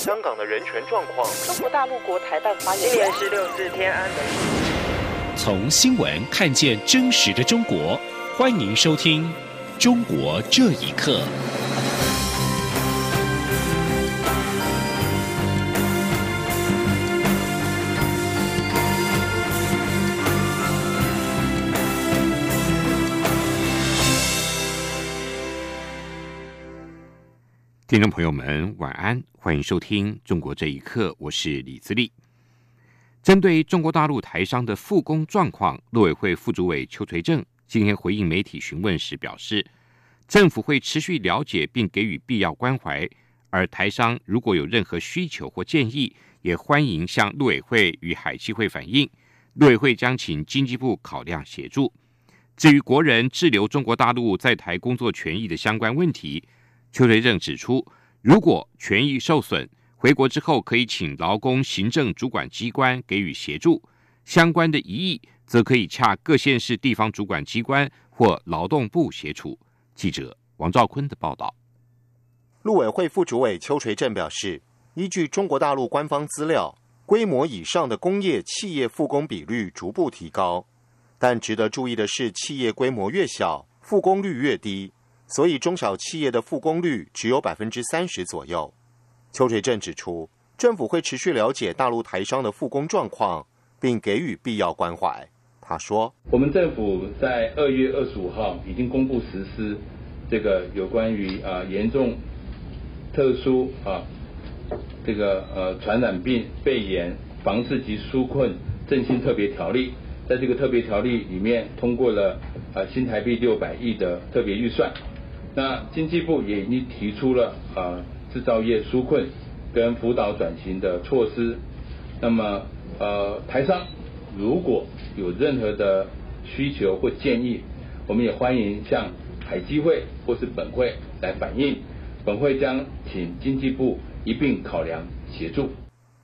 香港的人权状况。中国大陆国台办发言人。今年十六日天安门。从新闻看见真实的中国，欢迎收听《中国这一刻》。听众朋友们，晚安，欢迎收听《中国这一刻》，我是李自立。针对中国大陆台商的复工状况，陆委会副主委邱垂正今天回应媒体询问时表示，政府会持续了解并给予必要关怀，而台商如果有任何需求或建议，也欢迎向陆委会与海基会反映，陆委会将请经济部考量协助。至于国人滞留中国大陆在台工作权益的相关问题，邱垂正指出，如果权益受损，回国之后可以请劳工行政主管机关给予协助；相关的疑义，则可以洽各县市地方主管机关或劳动部协助。记者王兆坤的报道。陆委会副主委邱垂正表示，依据中国大陆官方资料，规模以上的工业企业复工比率逐步提高，但值得注意的是，企业规模越小，复工率越低。所以，中小企业的复工率只有百分之三十左右。邱垂正指出，政府会持续了解大陆台商的复工状况，并给予必要关怀。他说：“我们政府在二月二十五号已经公布实施这个有关于啊严重特殊啊这个呃传染病肺炎防治及纾困振兴特别条例，在这个特别条例里面通过了啊新台币六百亿的特别预算。”那经济部也已经提出了啊制造业纾困跟辅导转型的措施。那么呃台商如果有任何的需求或建议，我们也欢迎向海基会或是本会来反映，本会将请经济部一并考量协助。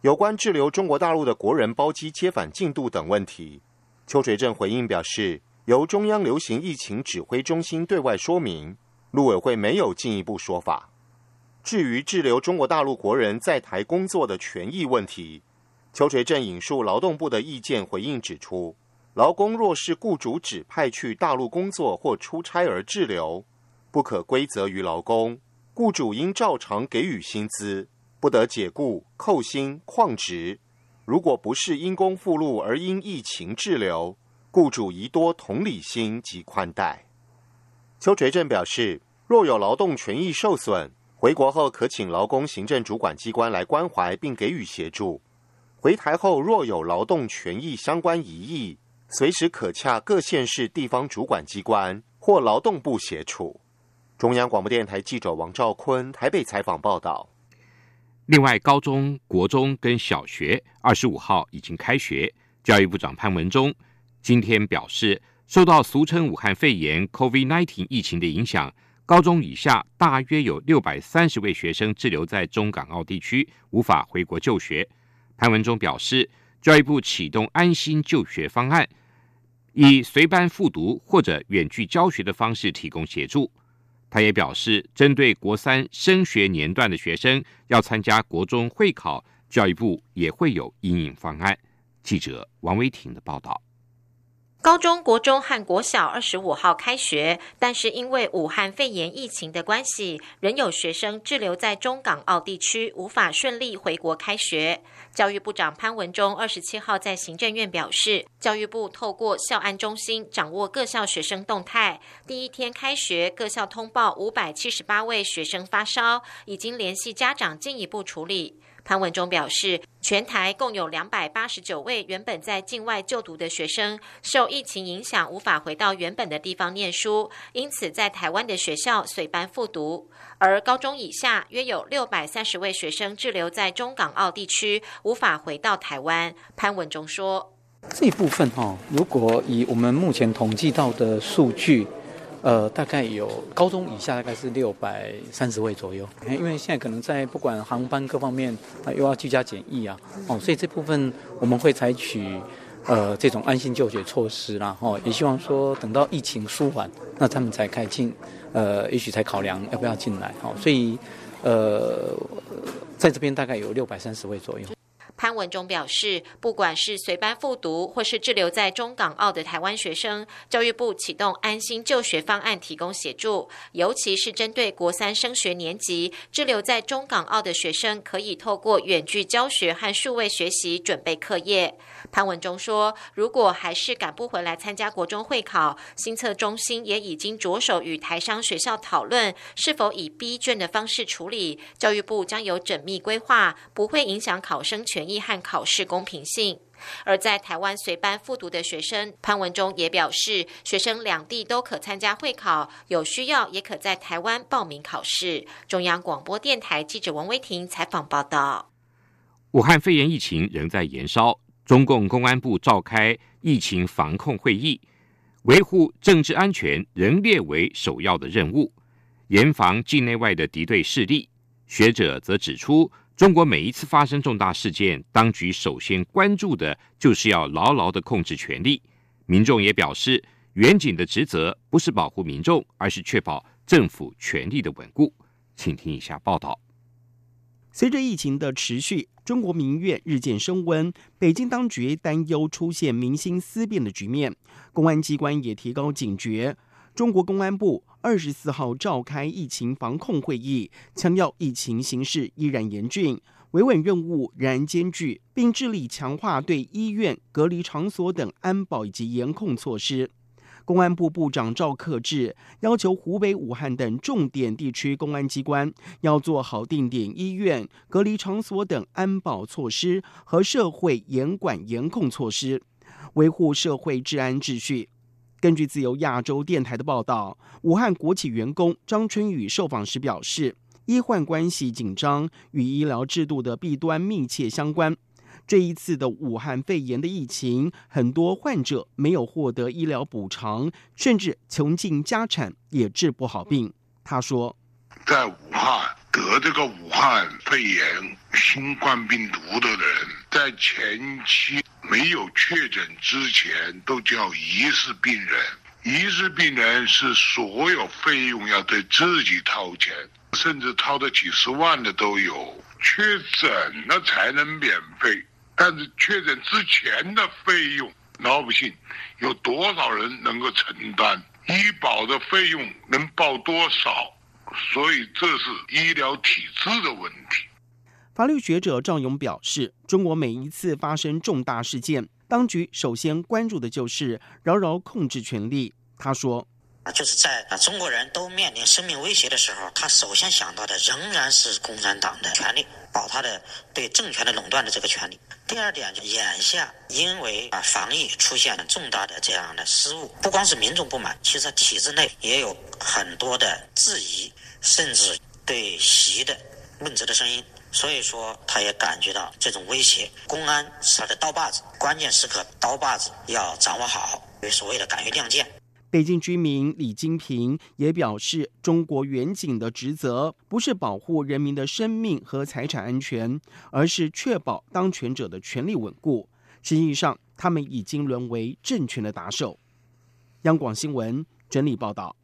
有关滞留中国大陆的国人包机接返进度等问题，邱垂正回应表示，由中央流行疫情指挥中心对外说明。陆委会没有进一步说法。至于滞留中国大陆国人在台工作的权益问题，邱垂正引述劳动部的意见回应指出，劳工若是雇主指派去大陆工作或出差而滞留，不可归责于劳工，雇主应照常给予薪资，不得解雇、扣薪、旷职。如果不是因公复录而因疫情滞留，雇主宜多同理心及宽待。邱垂正表示，若有劳动权益受损，回国后可请劳工行政主管机关来关怀并给予协助。回台后若有劳动权益相关疑义，随时可洽各县市地方主管机关或劳动部协助。中央广播电台记者王兆坤台北采访报道。另外，高中国中跟小学二十五号已经开学，教育部长潘文忠今天表示。受到俗称武汉肺炎 （COVID-19） 疫情的影响，高中以下大约有六百三十位学生滞留在中港澳地区，无法回国就学。潘文忠表示，教育部启动安心就学方案，以随班复读或者远距教学的方式提供协助。他也表示，针对国三升学年段的学生要参加国中会考，教育部也会有应应方案。记者王维婷的报道。高中国中和国小二十五号开学，但是因为武汉肺炎疫情的关系，仍有学生滞留在中港澳地区，无法顺利回国开学。教育部长潘文忠二十七号在行政院表示，教育部透过校安中心掌握各校学生动态。第一天开学，各校通报五百七十八位学生发烧，已经联系家长进一步处理。潘文忠表示，全台共有两百八十九位原本在境外就读的学生，受疫情影响无法回到原本的地方念书，因此在台湾的学校随班复读。而高中以下约有六百三十位学生滞留在中港澳地区，无法回到台湾。潘文忠说：“这一部分哈，如果以我们目前统计到的数据。”呃，大概有高中以下大概是六百三十位左右，因为现在可能在不管航班各方面啊，又要居家检疫啊，哦，所以这部分我们会采取呃这种安心就学措施啦，哦，也希望说等到疫情舒缓，那他们才开进，呃，也许才考量要不要进来，哦，所以呃，在这边大概有六百三十位左右。潘文忠表示，不管是随班复读或是滞留在中港澳的台湾学生，教育部启动安心就学方案提供协助，尤其是针对国三升学年级滞留在中港澳的学生，可以透过远距教学和数位学习准备课业。潘文忠说，如果还是赶不回来参加国中会考，新测中心也已经着手与台商学校讨论，是否以 B 卷的方式处理。教育部将有缜密规划，不会影响考生权一和考试公平性。而在台湾随班复读的学生，潘文忠也表示，学生两地都可参加会考，有需要也可在台湾报名考试。中央广播电台记者王威婷采访报道。武汉肺炎疫情仍在延烧。中共公安部召开疫情防控会议，维护政治安全仍列为首要的任务，严防境内外的敌对势力。学者则指出，中国每一次发生重大事件，当局首先关注的就是要牢牢的控制权力。民众也表示，远景的职责不是保护民众，而是确保政府权力的稳固。请听一下报道。随着疫情的持续，中国民怨日渐升温，北京当局担忧出现民心思变的局面，公安机关也提高警觉。中国公安部二十四号召开疫情防控会议，强调疫情形势依然严峻，维稳任务仍然艰巨，并致力强化对医院、隔离场所等安保以及严控措施。公安部部长赵克志要求湖北武汉等重点地区公安机关要做好定点医院、隔离场所等安保措施和社会严管严控措施，维护社会治安秩序。根据自由亚洲电台的报道，武汉国企员工张春雨受访时表示，医患关系紧张与医疗制度的弊端密切相关。这一次的武汉肺炎的疫情，很多患者没有获得医疗补偿，甚至穷尽家产也治不好病。他说，在武汉得这个武汉肺炎新冠病毒的人，在前期没有确诊之前，都叫疑似病人。疑似病人是所有费用要对自己掏钱，甚至掏的几十万的都有。确诊了才能免费。但是确诊之前的费用，老百姓有多少人能够承担？医保的费用能报多少？所以这是医疗体制的问题。法律学者赵勇表示，中国每一次发生重大事件，当局首先关注的就是牢牢控制权力。他说。啊，就是在啊中国人都面临生命威胁的时候，他首先想到的仍然是共产党的权利，保他的对政权的垄断的这个权利。第二点，就眼下因为啊防疫出现了重大的这样的失误，不光是民众不满，其实体制内也有很多的质疑，甚至对习的问责的声音。所以说，他也感觉到这种威胁。公安是他的刀把子，关键时刻刀把子要掌握好，所谓的敢于亮剑。北京居民李金平也表示，中国远景的职责不是保护人民的生命和财产安全，而是确保当权者的权力稳固。实际上，他们已经沦为政权的打手。央广新闻整理报道：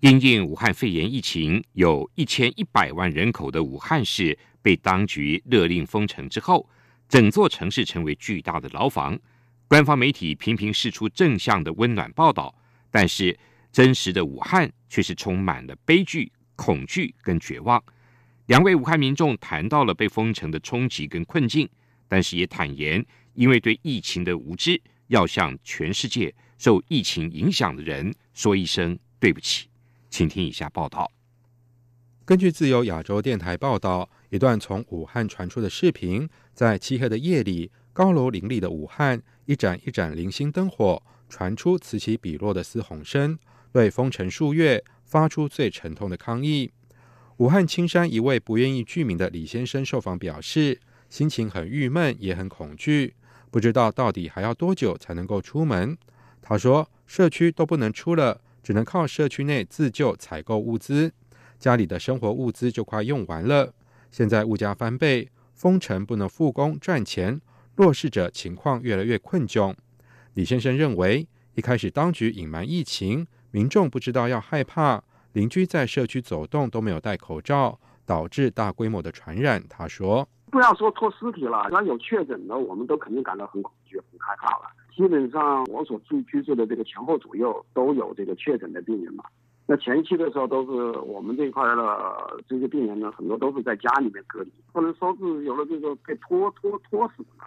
因应武汉肺炎疫情，有一千一百万人口的武汉市被当局勒令封城之后，整座城市成为巨大的牢房。官方媒体频频释出正向的温暖报道，但是真实的武汉却是充满了悲剧、恐惧跟绝望。两位武汉民众谈到了被封城的冲击跟困境，但是也坦言，因为对疫情的无知，要向全世界受疫情影响的人说一声对不起。请听以下报道。根据自由亚洲电台报道，一段从武汉传出的视频，在漆黑的夜里。高楼林立的武汉，一盏一盏零星灯火传出此起彼落的嘶吼声，对封城数月发出最沉痛的抗议。武汉青山一位不愿意具名的李先生受访表示，心情很郁闷，也很恐惧，不知道到底还要多久才能够出门。他说，社区都不能出了，只能靠社区内自救采购物资，家里的生活物资就快用完了。现在物价翻倍，封城不能复工赚钱。弱势者情况越来越困窘。李先生认为，一开始当局隐瞒疫情，民众不知道要害怕，邻居在社区走动都没有戴口罩，导致大规模的传染。他说：“不要说拖尸体了，只要有确诊的，我们都肯定感到很恐惧、很害怕了。基本上，我所住居住的这个前后左右都有这个确诊的病人嘛。那前期的时候，都是我们这一块的这些病人呢，很多都是在家里面隔离，不能说是有了这个被拖拖拖死的。”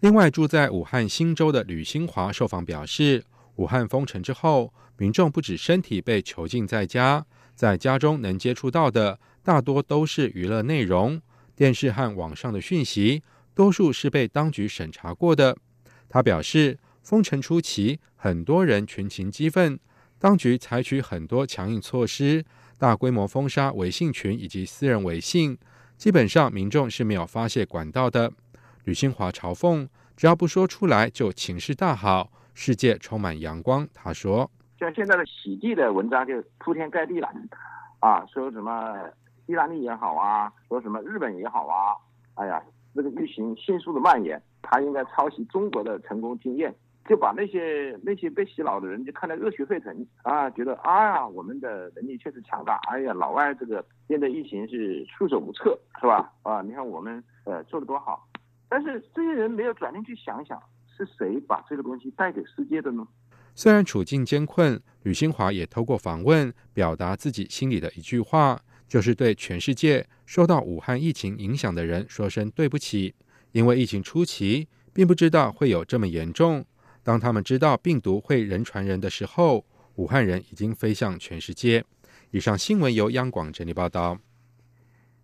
另外，住在武汉新洲的吕新华受访表示，武汉封城之后，民众不止身体被囚禁在家，在家中能接触到的大多都是娱乐内容、电视和网上的讯息，多数是被当局审查过的。他表示，封城初期，很多人群情激愤，当局采取很多强硬措施，大规模封杀微信群以及私人微信，基本上民众是没有发泄管道的。吕新华嘲讽：“只要不说出来，就情势大好，世界充满阳光。”他说：“像现在的洗地的文章就铺天盖地了，啊，说什么意大利也好啊，说什么日本也好啊，哎呀，这个疫情迅速的蔓延，他应该抄袭中国的成功经验，就把那些那些被洗脑的人就看得热血沸腾啊，觉得啊，我们的能力确实强大，哎呀，老外这个面对疫情是束手无策，是吧？啊，你看我们呃做的多好。”但是这些人没有转念去想想，是谁把这个东西带给世界的呢？虽然处境艰困，吕新华也透过访问表达自己心里的一句话，就是对全世界受到武汉疫情影响的人说声对不起。因为疫情初期并不知道会有这么严重，当他们知道病毒会人传人的时候，武汉人已经飞向全世界。以上新闻由央广整理报道。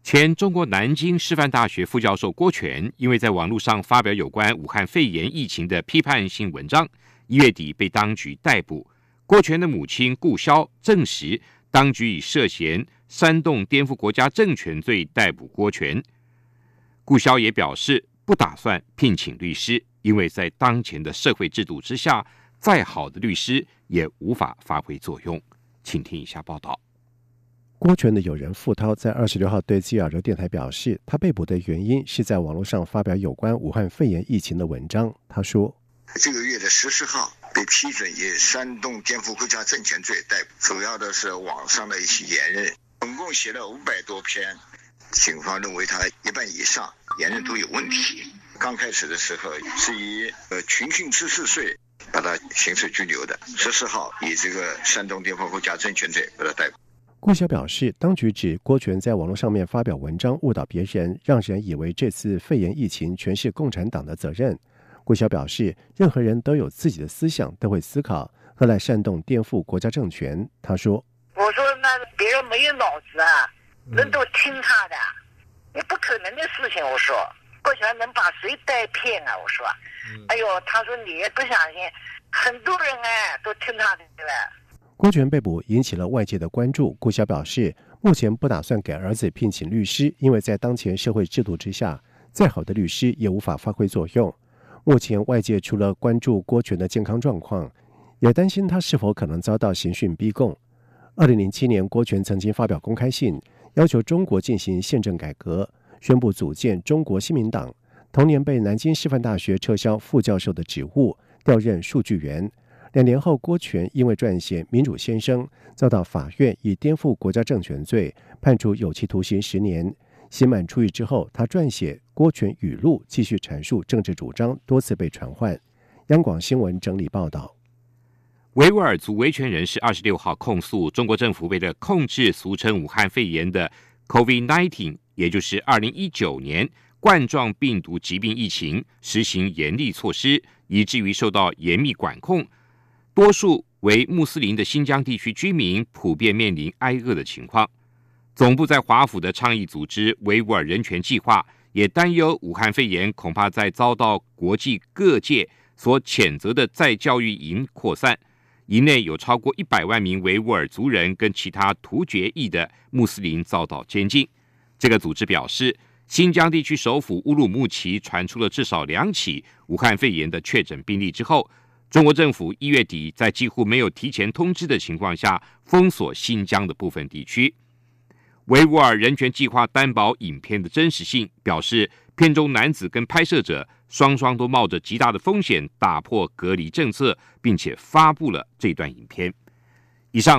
前中国南京师范大学副教授郭全，因为在网络上发表有关武汉肺炎疫情的批判性文章，一月底被当局逮捕。郭全的母亲顾潇证实，当局以涉嫌煽动颠覆国家政权罪逮捕郭全。顾潇也表示，不打算聘请律师，因为在当前的社会制度之下，再好的律师也无法发挥作用。请听以下报道。郭全的友人傅涛在二十六号对自由亚洲电台表示，他被捕的原因是在网络上发表有关武汉肺炎疫情的文章。他说：“这个月的十四号被批准以煽动颠覆国家政权罪逮捕，主要的是网上的一些言论，总共写了五百多篇。警方认为他一半以上言论都有问题。刚开始的时候是以呃群训十四岁把他刑事拘留的，十四号以这个煽动颠覆国家政权罪把他逮捕。”顾晓表示，当局指郭全在网络上面发表文章误导别人，让人以为这次肺炎疫情全是共产党的责任。顾晓表示，任何人都有自己的思想，都会思考，何来煽动颠覆国家政权？他说：“我说那别人没有脑子啊，人都听他的，你不可能的事情。我说郭全能把谁带骗啊？我说，哎呦，他说你也不相信，很多人哎都听他的了。”郭全被捕引起了外界的关注。顾晓表示，目前不打算给儿子聘请律师，因为在当前社会制度之下，再好的律师也无法发挥作用。目前外界除了关注郭全的健康状况，也担心他是否可能遭到刑讯逼供。二零零七年，郭全曾经发表公开信，要求中国进行宪政改革，宣布组建中国新民党。同年被南京师范大学撤销副教授的职务，调任数据员。两年后，郭全因为撰写《民主先生》，遭到法院以颠覆国家政权罪判处有期徒刑十年。刑满出狱之后，他撰写《郭全语录》，继续阐述政治主张，多次被传唤。央广新闻整理报道：维吾尔族维权人士二十六号控诉中国政府为了控制俗称武汉肺炎的 COVID-19，也就是二零一九年冠状病毒疾病疫情，实行严厉措施，以至于受到严密管控。多数为穆斯林的新疆地区居民普遍面临挨饿的情况。总部在华府的倡议组织维吾尔人权计划也担忧，武汉肺炎恐怕在遭到国际各界所谴责的再教育营扩散。营内有超过一百万名维吾尔族人跟其他突厥裔的穆斯林遭到监禁。这个组织表示，新疆地区首府乌鲁木齐传出了至少两起武汉肺炎的确诊病例之后。中国政府一月底在几乎没有提前通知的情况下封锁新疆的部分地区。维吾尔人权计划担保影片的真实性，表示片中男子跟拍摄者双双都冒着极大的风险打破隔离政策，并且发布了这段影片。以上。